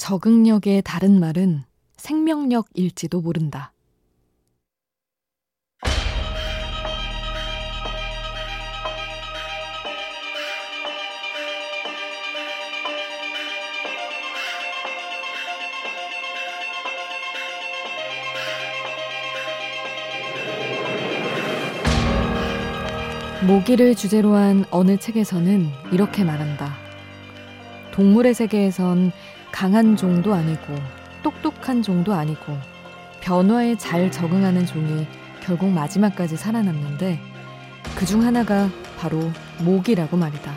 적응력의 다른 말은 생명력일지도 모른다. 모기를 주제로 한 어느 책에서는 이렇게 말한다. 동물의 세계에선 강한 종도 아니고 똑똑한 종도 아니고 변화에 잘 적응하는 종이 결국 마지막까지 살아남는데 그 중 하나가 바로 모기라고 말이다.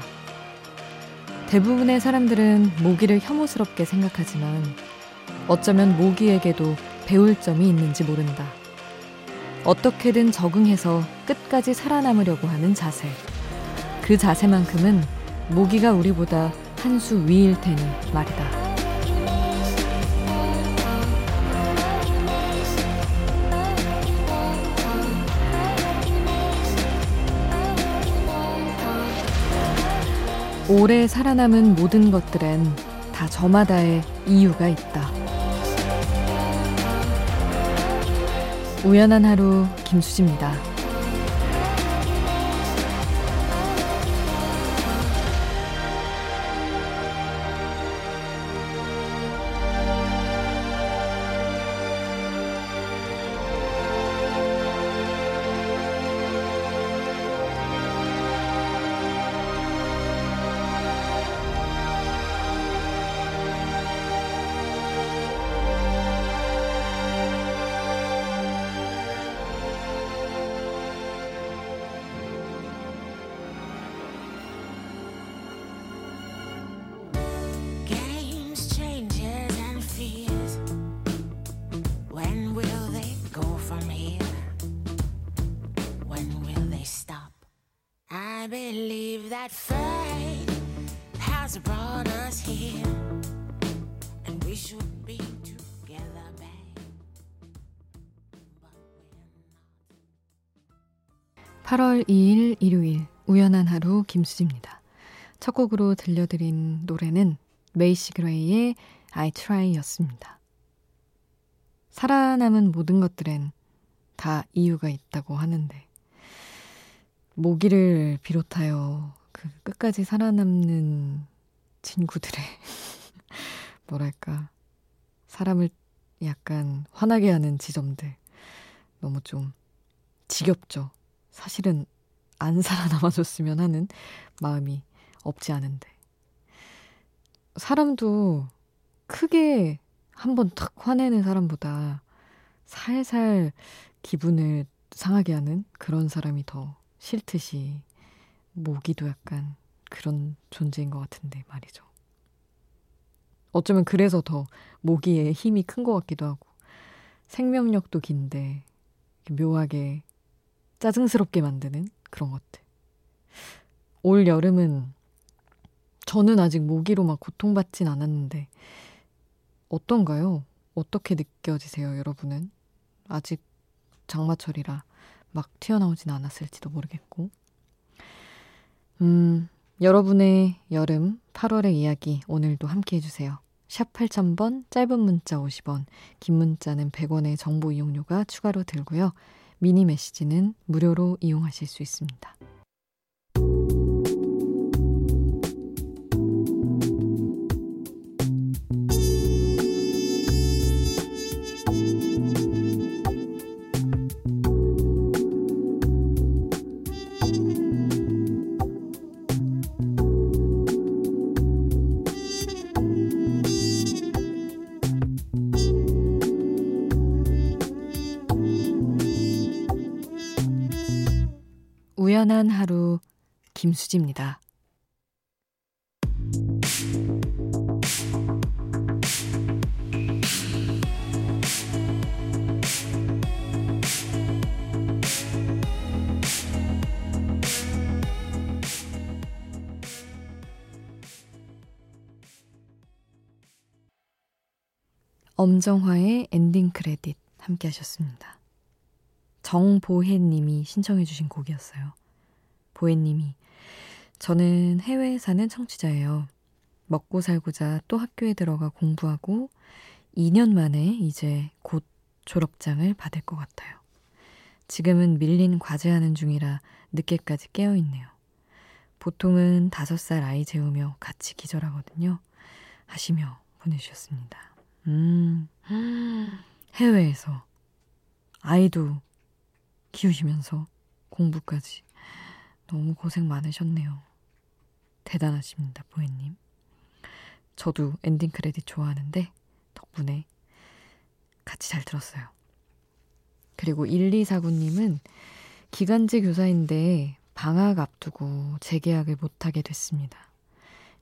대부분의 사람들은 모기를 혐오스럽게 생각하지만 어쩌면 모기에게도 배울 점이 있는지 모른다. 어떻게든 적응해서 끝까지 살아남으려고 하는 자세. 그 자세만큼은 모기가 우리보다 한 수 위일 테니 말이다. 오래 살아남은 모든 것들엔 다 저마다의 이유가 있다. 우연한 하루 김수지입니다. 8월 2일 일요일 우연한 하루 김수지입니다. 첫 곡으로 들려드린 노래는 메이시 그레이의 I Try였습니다. 살아남은 모든 것들엔 다 이유가 있다고 하는데 모기를 비롯하여 그 끝까지 살아남는 친구들의 뭐랄까 사람을 약간 화나게 하는 지점들 너무 좀 지겹죠. 사실은 안 살아남아줬으면 하는 마음이 없지 않은데. 사람도 크게 한 번 탁 화내는 사람보다 살살 기분을 상하게 하는 그런 사람이 더 싫듯이 모기도 약간 그런 존재인 것 같은데 말이죠. 어쩌면 그래서 더 모기의 힘이 큰 것 같기도 하고 생명력도 긴데 묘하게 짜증스럽게 만드는 그런 것들. 올 여름은 저는 아직 모기로 막 고통받진 않았는데 어떤가요? 어떻게 느껴지세요, 여러분은? 아직 장마철이라 막 튀어나오진 않았을지도 모르겠고. 음, 여러분의 여름 8월의 이야기 오늘도 함께 해주세요. 샵 8000번, 짧은 문자 50원, 긴 문자는 100원의 정보 이용료가 추가로 들고요. 미니 메시지는 무료로 이용하실 수 있습니다. 우연한 하루 김수지입니다. 엄정화의 엔딩 크레딧 함께 하셨습니다. 정보혜 님이 신청해 주신 곡이었어요. 보혜님이 저는 해외에 사는 청취자예요. 먹고 살고자 또 학교에 들어가 공부하고 2년 만에 이제 곧 졸업장을 받을 것 같아요. 지금은 밀린 과제하는 중이라 늦게까지 깨어있네요. 보통은 5살 아이 재우며 같이 기절하거든요. 하시며 보내주셨습니다. 음, 해외에서 아이도 키우시면서 공부까지 너무 고생 많으셨네요. 대단하십니다, 보혜님. 저도 엔딩 크레딧 좋아하는데 덕분에 같이 잘 들었어요. 그리고 1249님은 기간제 교사인데 방학 앞두고 재계약을 못하게 됐습니다.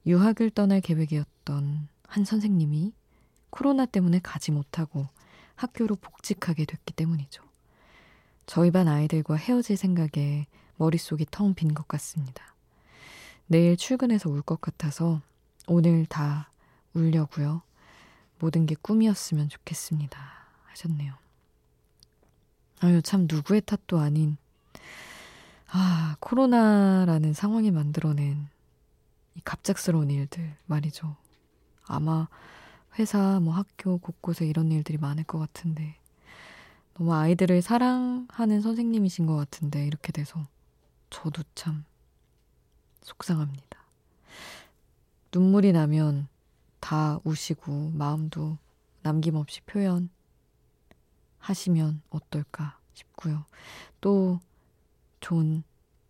유학을 떠날 계획이었던 한 선생님이 코로나 때문에 가지 못하고 학교로 복직하게 됐기 때문이죠. 저희 반 아이들과 헤어질 생각에 머릿속이 텅 빈 것 같습니다. 내일 출근해서 울 것 같아서 오늘 다 울려고요. 모든 게 꿈이었으면 좋겠습니다. 하셨네요. 아유, 참 누구의 탓도 아닌, 아, 코로나라는 상황이 만들어낸 이 갑작스러운 일들 말이죠. 아마 회사, 뭐 학교 곳곳에 이런 일들이 많을 것 같은데, 너무 아이들을 사랑하는 선생님이신 것 같은데, 이렇게 돼서 저도 참 속상합니다. 눈물이 나면 다 우시고 마음도 남김없이 표현하시면 어떨까 싶고요. 또 좋은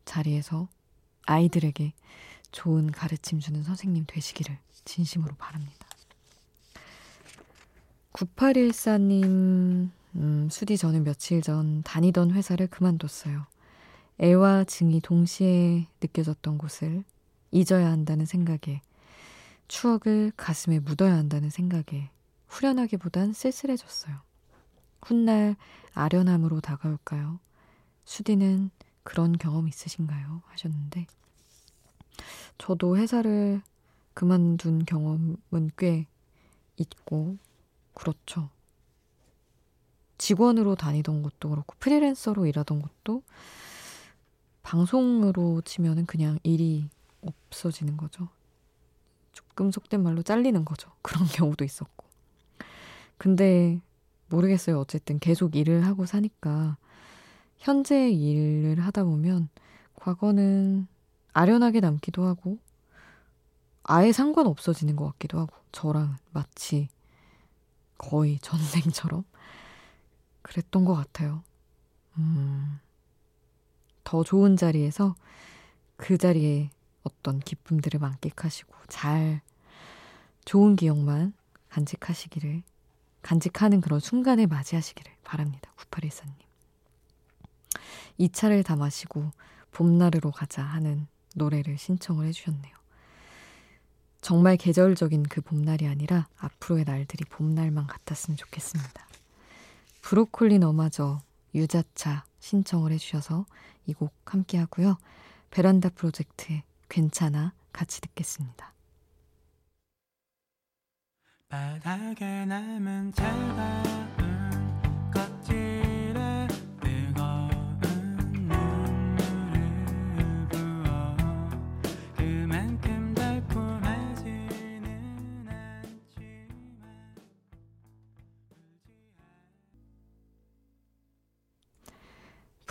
자리에서 아이들에게 좋은 가르침 주는 선생님 되시기를 진심으로 바랍니다. 9814님, 음, 수디 저는 며칠 전 다니던 회사를 그만뒀어요. 애와 증이 동시에 느껴졌던 곳을 잊어야 한다는 생각에 추억을 가슴에 묻어야 한다는 생각에 후련하기보단 쓸쓸해졌어요. 훗날 아련함으로 다가올까요? 수디는 그런 경험 있으신가요? 하셨는데 저도 회사를 그만둔 경험은 꽤 있고 그렇죠. 직원으로 다니던 것도 그렇고 프리랜서로 일하던 것도 방송으로 치면은 그냥 일이 없어지는 거죠. 조금 속된 말로 잘리는 거죠. 그런 경우도 있었고. 근데 모르겠어요. 어쨌든 계속 일을 하고 사니까 현재 일을 하다 보면 과거는 아련하게 남기도 하고 아예 상관 없어지는 것 같기도 하고 저랑 마치 거의 전생처럼 그랬던 것 같아요. 음. 더 좋은 자리에서 그 자리에 어떤 기쁨들을 만끽하시고 잘 좋은 기억만 간직하시기를 간직하는 그런 순간을 맞이하시기를 바랍니다. 9814님. 이 차를 다 마시고 봄나르로 가자 하는 노래를 신청을 해주셨네요. 정말 계절적인 그 봄날이 아니라 앞으로의 날들이 봄날만 같았으면 좋겠습니다. 브로콜리 너마저 유자차 신청을 해주셔서 이 곡 함께 하고요. 베란다 프로젝트의 괜찮아 같이 듣겠습니다. 바닥에 남은 차가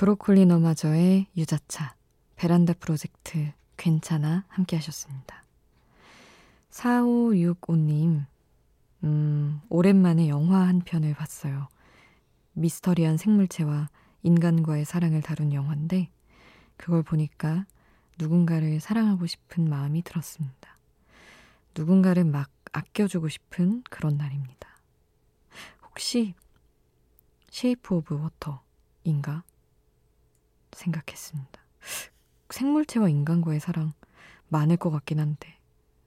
브로콜리 너마저의 유자차 베란다 프로젝트 괜찮아 함께 하셨습니다. 4565님, 음, 오랜만에 영화 한 편을 봤어요. 미스터리한 생물체와 인간과의 사랑을 다룬 영화인데, 그걸 보니까 누군가를 사랑하고 싶은 마음이 들었습니다. 누군가를 막 아껴주고 싶은 그런 날입니다. 혹시 Shape of Water인가 생각했습니다. 생물체와 인간과의 사랑 많을 것 같긴 한데,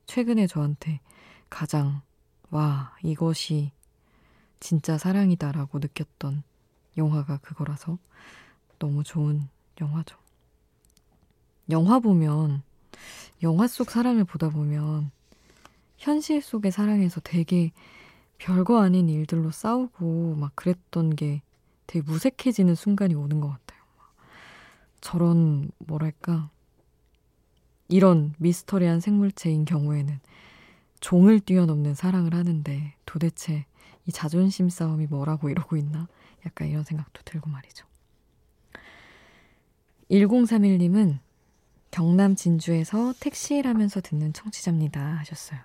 최근에 저한테 가장, 와, 이것이 진짜 사랑이다라고 느꼈던 영화가 그거라서 너무 좋은 영화죠. 영화 보면, 영화 속 사랑을 보다 보면, 현실 속의 사랑에서 되게 별거 아닌 일들로 싸우고 막 그랬던 게 되게 무색해지는 순간이 오는 것 같아요. 저런 뭐랄까 이런 미스터리한 생물체인 경우에는 종을 뛰어넘는 사랑을 하는데 도대체 이 자존심 싸움이 뭐라고 이러고 있나? 약간 이런 생각도 들고 말이죠. 1031님은 경남 진주에서 택시 일 하면서 듣는 청취자입니다 하셨어요.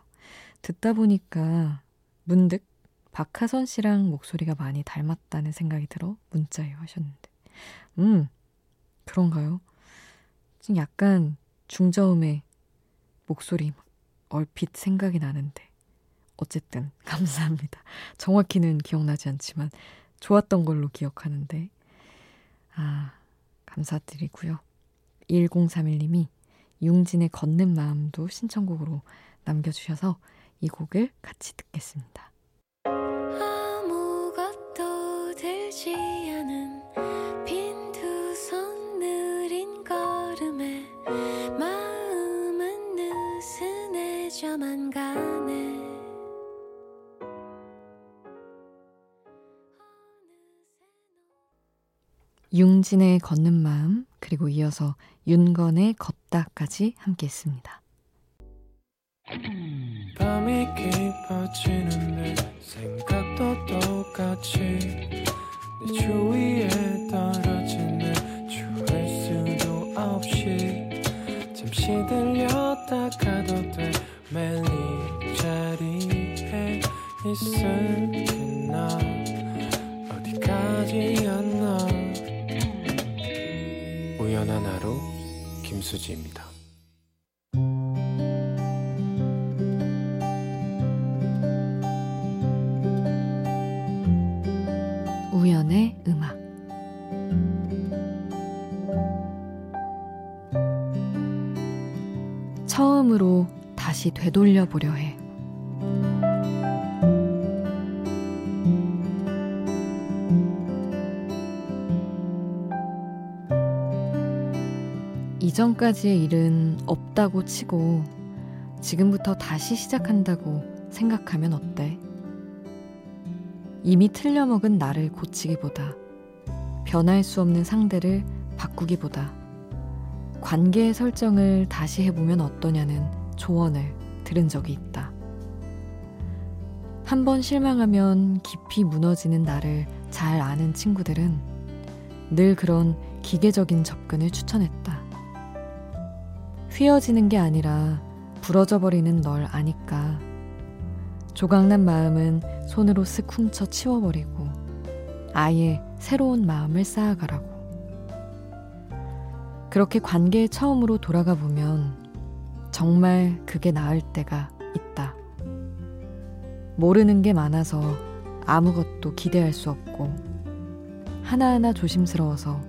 듣다 보니까 문득 박하선 씨랑 목소리가 많이 닮았다는 생각이 들어 문자요 하셨는데. 음, 그런가요? 지금 약간 중저음의 목소리 얼핏 생각이 나는데. 어쨌든 감사합니다. 정확히는 기억나지 않지만 좋았던 걸로 기억하는데. 아, 감사드리고요. 1031님이 융진의 걷는 마음도 신청곡으로 남겨주셔서 이 곡을 같이 듣겠습니다. 융진의 걷는 마음 그리고 이어서 윤건의 걷다까지 함께 했습니다. 밤이 깊어지는데 생각도 똑같이 내 주위에 떨어지는 추울 수도 없이 잠시 들렸다 가도 돼 매일 이 자리에 있을 김수지입니다. 우연의 음악 처음으로 다시 되돌려 보려 해. 이전까지의 일은 없다고 치고 지금부터 다시 시작한다고 생각하면 어때? 이미 틀려먹은 나를 고치기보다 변할 수 없는 상대를 바꾸기보다 관계의 설정을 다시 해보면 어떠냐는 조언을 들은 적이 있다. 한 번 실망하면 깊이 무너지는 나를 잘 아는 친구들은 늘 그런 기계적인 접근을 추천했다. 휘어지는 게 아니라 부러져 버리는 널 아니까 조각난 마음은 손으로 쓱 훔쳐 치워버리고 아예 새로운 마음을 쌓아가라고. 그렇게 관계에 처음으로 돌아가 보면 정말 그게 나을 때가 있다. 모르는 게 많아서 아무것도 기대할 수 없고 하나하나 조심스러워서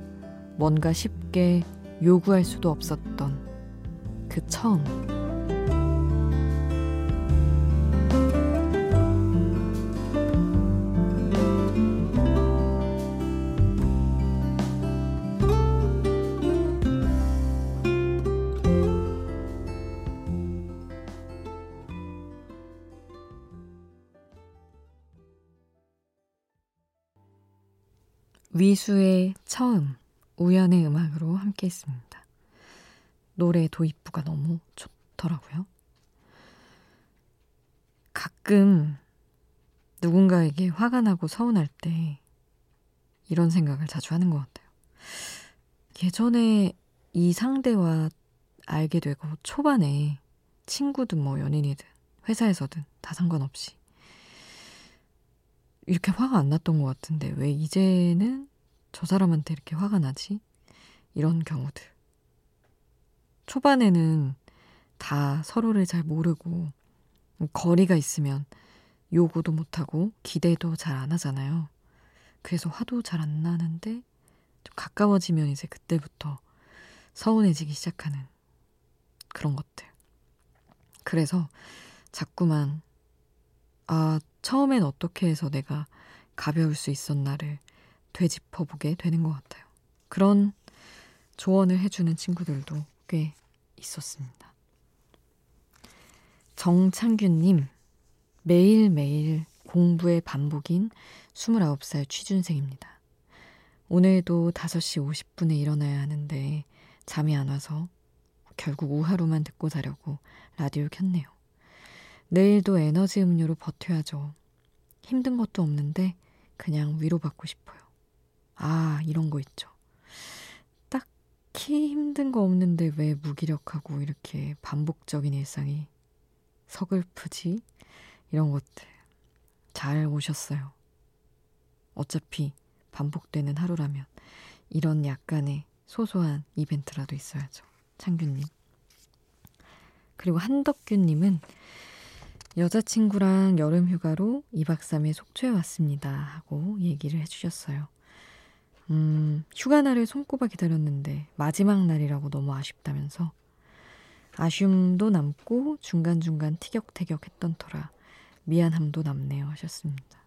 뭔가 쉽게 요구할 수도 없었던 그 처음. 위수의 처음, 우연의 음악으로 함께 했습니다. 노래 도입부가 너무 좋더라고요. 가끔 누군가에게 화가 나고 서운할 때 이런 생각을 자주 하는 것 같아요. 예전에 이 상대와 알게 되고 초반에 친구든 뭐 연인이든 회사에서든 다 상관없이 이렇게 화가 안 났던 것 같은데 왜 이제는 저 사람한테 이렇게 화가 나지? 이런 경우들. 초반에는 다 서로를 잘 모르고 거리가 있으면 요구도 못하고 기대도 잘 안 하잖아요. 그래서 화도 잘 안 나는데 좀 가까워지면 이제 그때부터 서운해지기 시작하는 그런 것들. 그래서 자꾸만 아, 처음엔 어떻게 해서 내가 가벼울 수 있었나를 되짚어보게 되는 것 같아요. 그런 조언을 해주는 친구들도 꽤 있었습니다. 정창균님, 매일매일 공부의 반복인 29살 취준생입니다. 오늘도 5시 50분에 일어나야 하는데 잠이 안 와서 결국 우하루만 듣고 자려고 라디오 켰네요. 내일도 에너지 음료로 버텨야죠. 힘든 것도 없는데 그냥 위로받고 싶어요. 아, 이런 거 있죠. 딱히 힘든 거 없는데 왜 무기력하고 이렇게 반복적인 일상이 서글프지? 이런 것들. 잘 오셨어요. 어차피 반복되는 하루라면 이런 약간의 소소한 이벤트라도 있어야죠. 창규님. 그리고 한덕규님은 여자친구랑 여름 휴가로 2박 3일 속초에 왔습니다. 하고 얘기를 해주셨어요. 음, 휴가 날을 손꼽아 기다렸는데 마지막 날이라고 너무 아쉽다면서 아쉬움도 남고 중간중간 티격태격 했던 터라 미안함도 남네요 하셨습니다.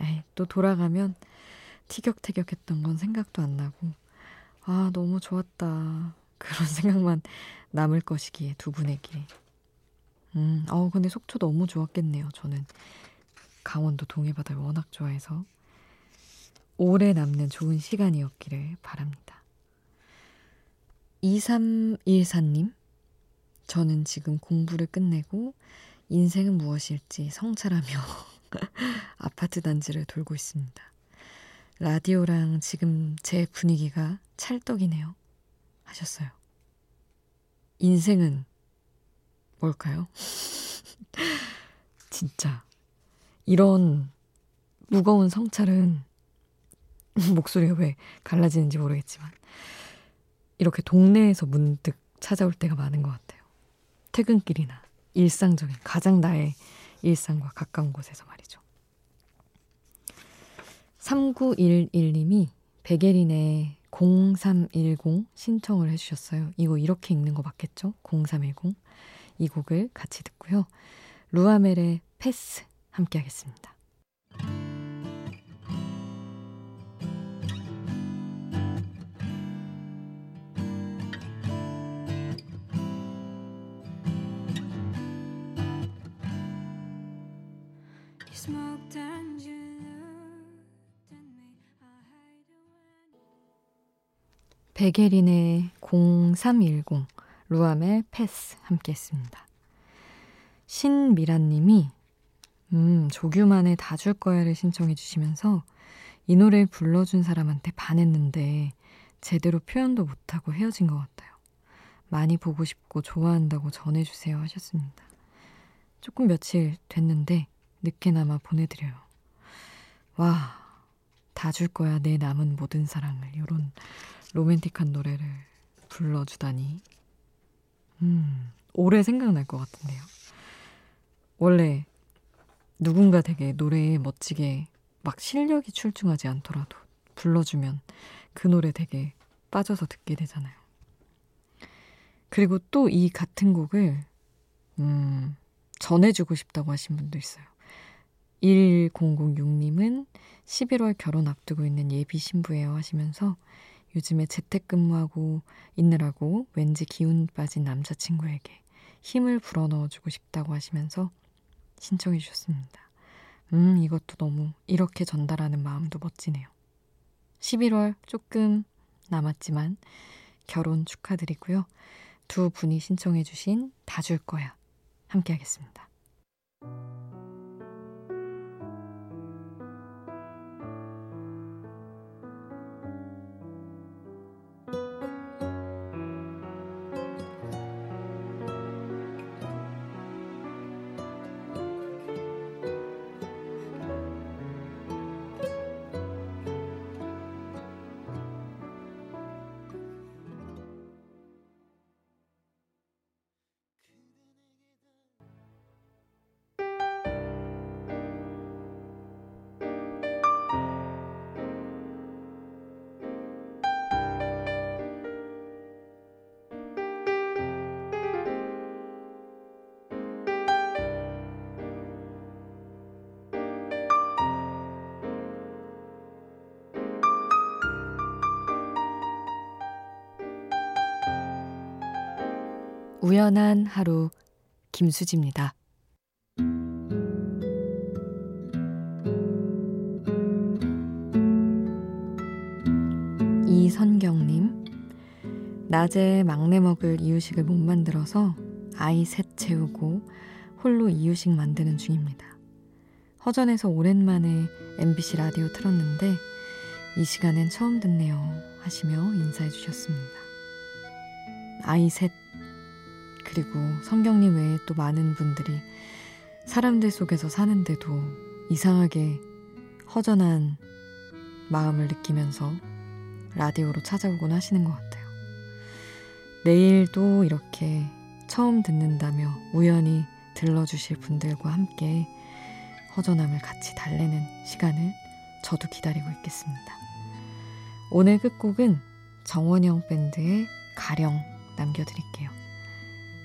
에이, 또 돌아가면 티격태격 했던 건 생각도 안 나고 아, 너무 좋았다. 그런 생각만 남을 것이기에 두 길이. 음, 어, 근데 속초 너무 좋았겠네요. 저는 강원도 동해바다를 워낙 좋아해서 오래 남는 좋은 시간이었기를 바랍니다. 2314님, 저는 지금 공부를 끝내고 인생은 무엇일지 성찰하며 아파트 단지를 돌고 있습니다. 라디오랑 지금 제 분위기가 찰떡이네요. 하셨어요. 인생은 뭘까요? 진짜. 이런 무거운 성찰은 목소리가 왜 갈라지는지 모르겠지만 이렇게 동네에서 문득 찾아올 때가 많은 것 같아요. 퇴근길이나 일상적인 가장 나의 일상과 가까운 곳에서 말이죠. 3911님이 베게린의 0310 신청을 해주셨어요. 이거 이렇게 읽는 거 맞겠죠? 0310. 이 곡을 같이 듣고요. 루아멜의 패스 함께 하겠습니다. 베게린의 0310, 루암의 패스 함께 했습니다. 신미란님이 음, 조규만의 다 줄 거야를 신청해 주시면서 이 노래를 불러준 사람한테 반했는데 제대로 표현도 못하고 헤어진 것 같아요. 많이 보고 싶고 좋아한다고 전해주세요 하셨습니다. 조금 며칠 됐는데 늦게나마 보내드려요. 와, 다 줄 거야 내 남은 모든 사랑을 요런 로맨틱한 노래를 불러주다니. 음, 오래 생각날 것 같은데요. 원래 누군가 되게 노래에 멋지게 막 실력이 출중하지 않더라도 불러주면 그 노래 되게 빠져서 듣게 되잖아요. 그리고 또 이 같은 곡을, 음, 전해주고 싶다고 하신 분도 있어요. 1006님은 11월 결혼 앞두고 있는 예비 신부예요 하시면서 요즘에 재택근무하고 있느라고 왠지 기운 빠진 남자친구에게 힘을 불어넣어주고 싶다고 하시면서 신청해 주셨습니다. 음, 이것도 너무 이렇게 전달하는 마음도 멋지네요. 11월 조금 남았지만 결혼 축하드리고요. 두 분이 신청해 주신 다 줄 거야. 함께 하겠습니다. 우연한 하루 김수지입니다. 이선경님, 낮에 막내 먹을 이유식을 못 만들어서 아이 셋 채우고 홀로 이유식 만드는 중입니다. 허전해서 오랜만에 MBC 라디오 틀었는데 이 시간엔 처음 듣네요 하시며 인사해 주셨습니다. 아이 셋 그리고 성경님 외에 또 많은 분들이 사람들 속에서 사는데도 이상하게 허전한 마음을 느끼면서 라디오로 찾아오곤 하시는 것 같아요. 내일도 이렇게 처음 듣는다며 우연히 들러주실 분들과 함께 허전함을 같이 달래는 시간을 저도 기다리고 있겠습니다. 오늘 끝곡은 정원영 밴드의 가령 남겨드릴게요.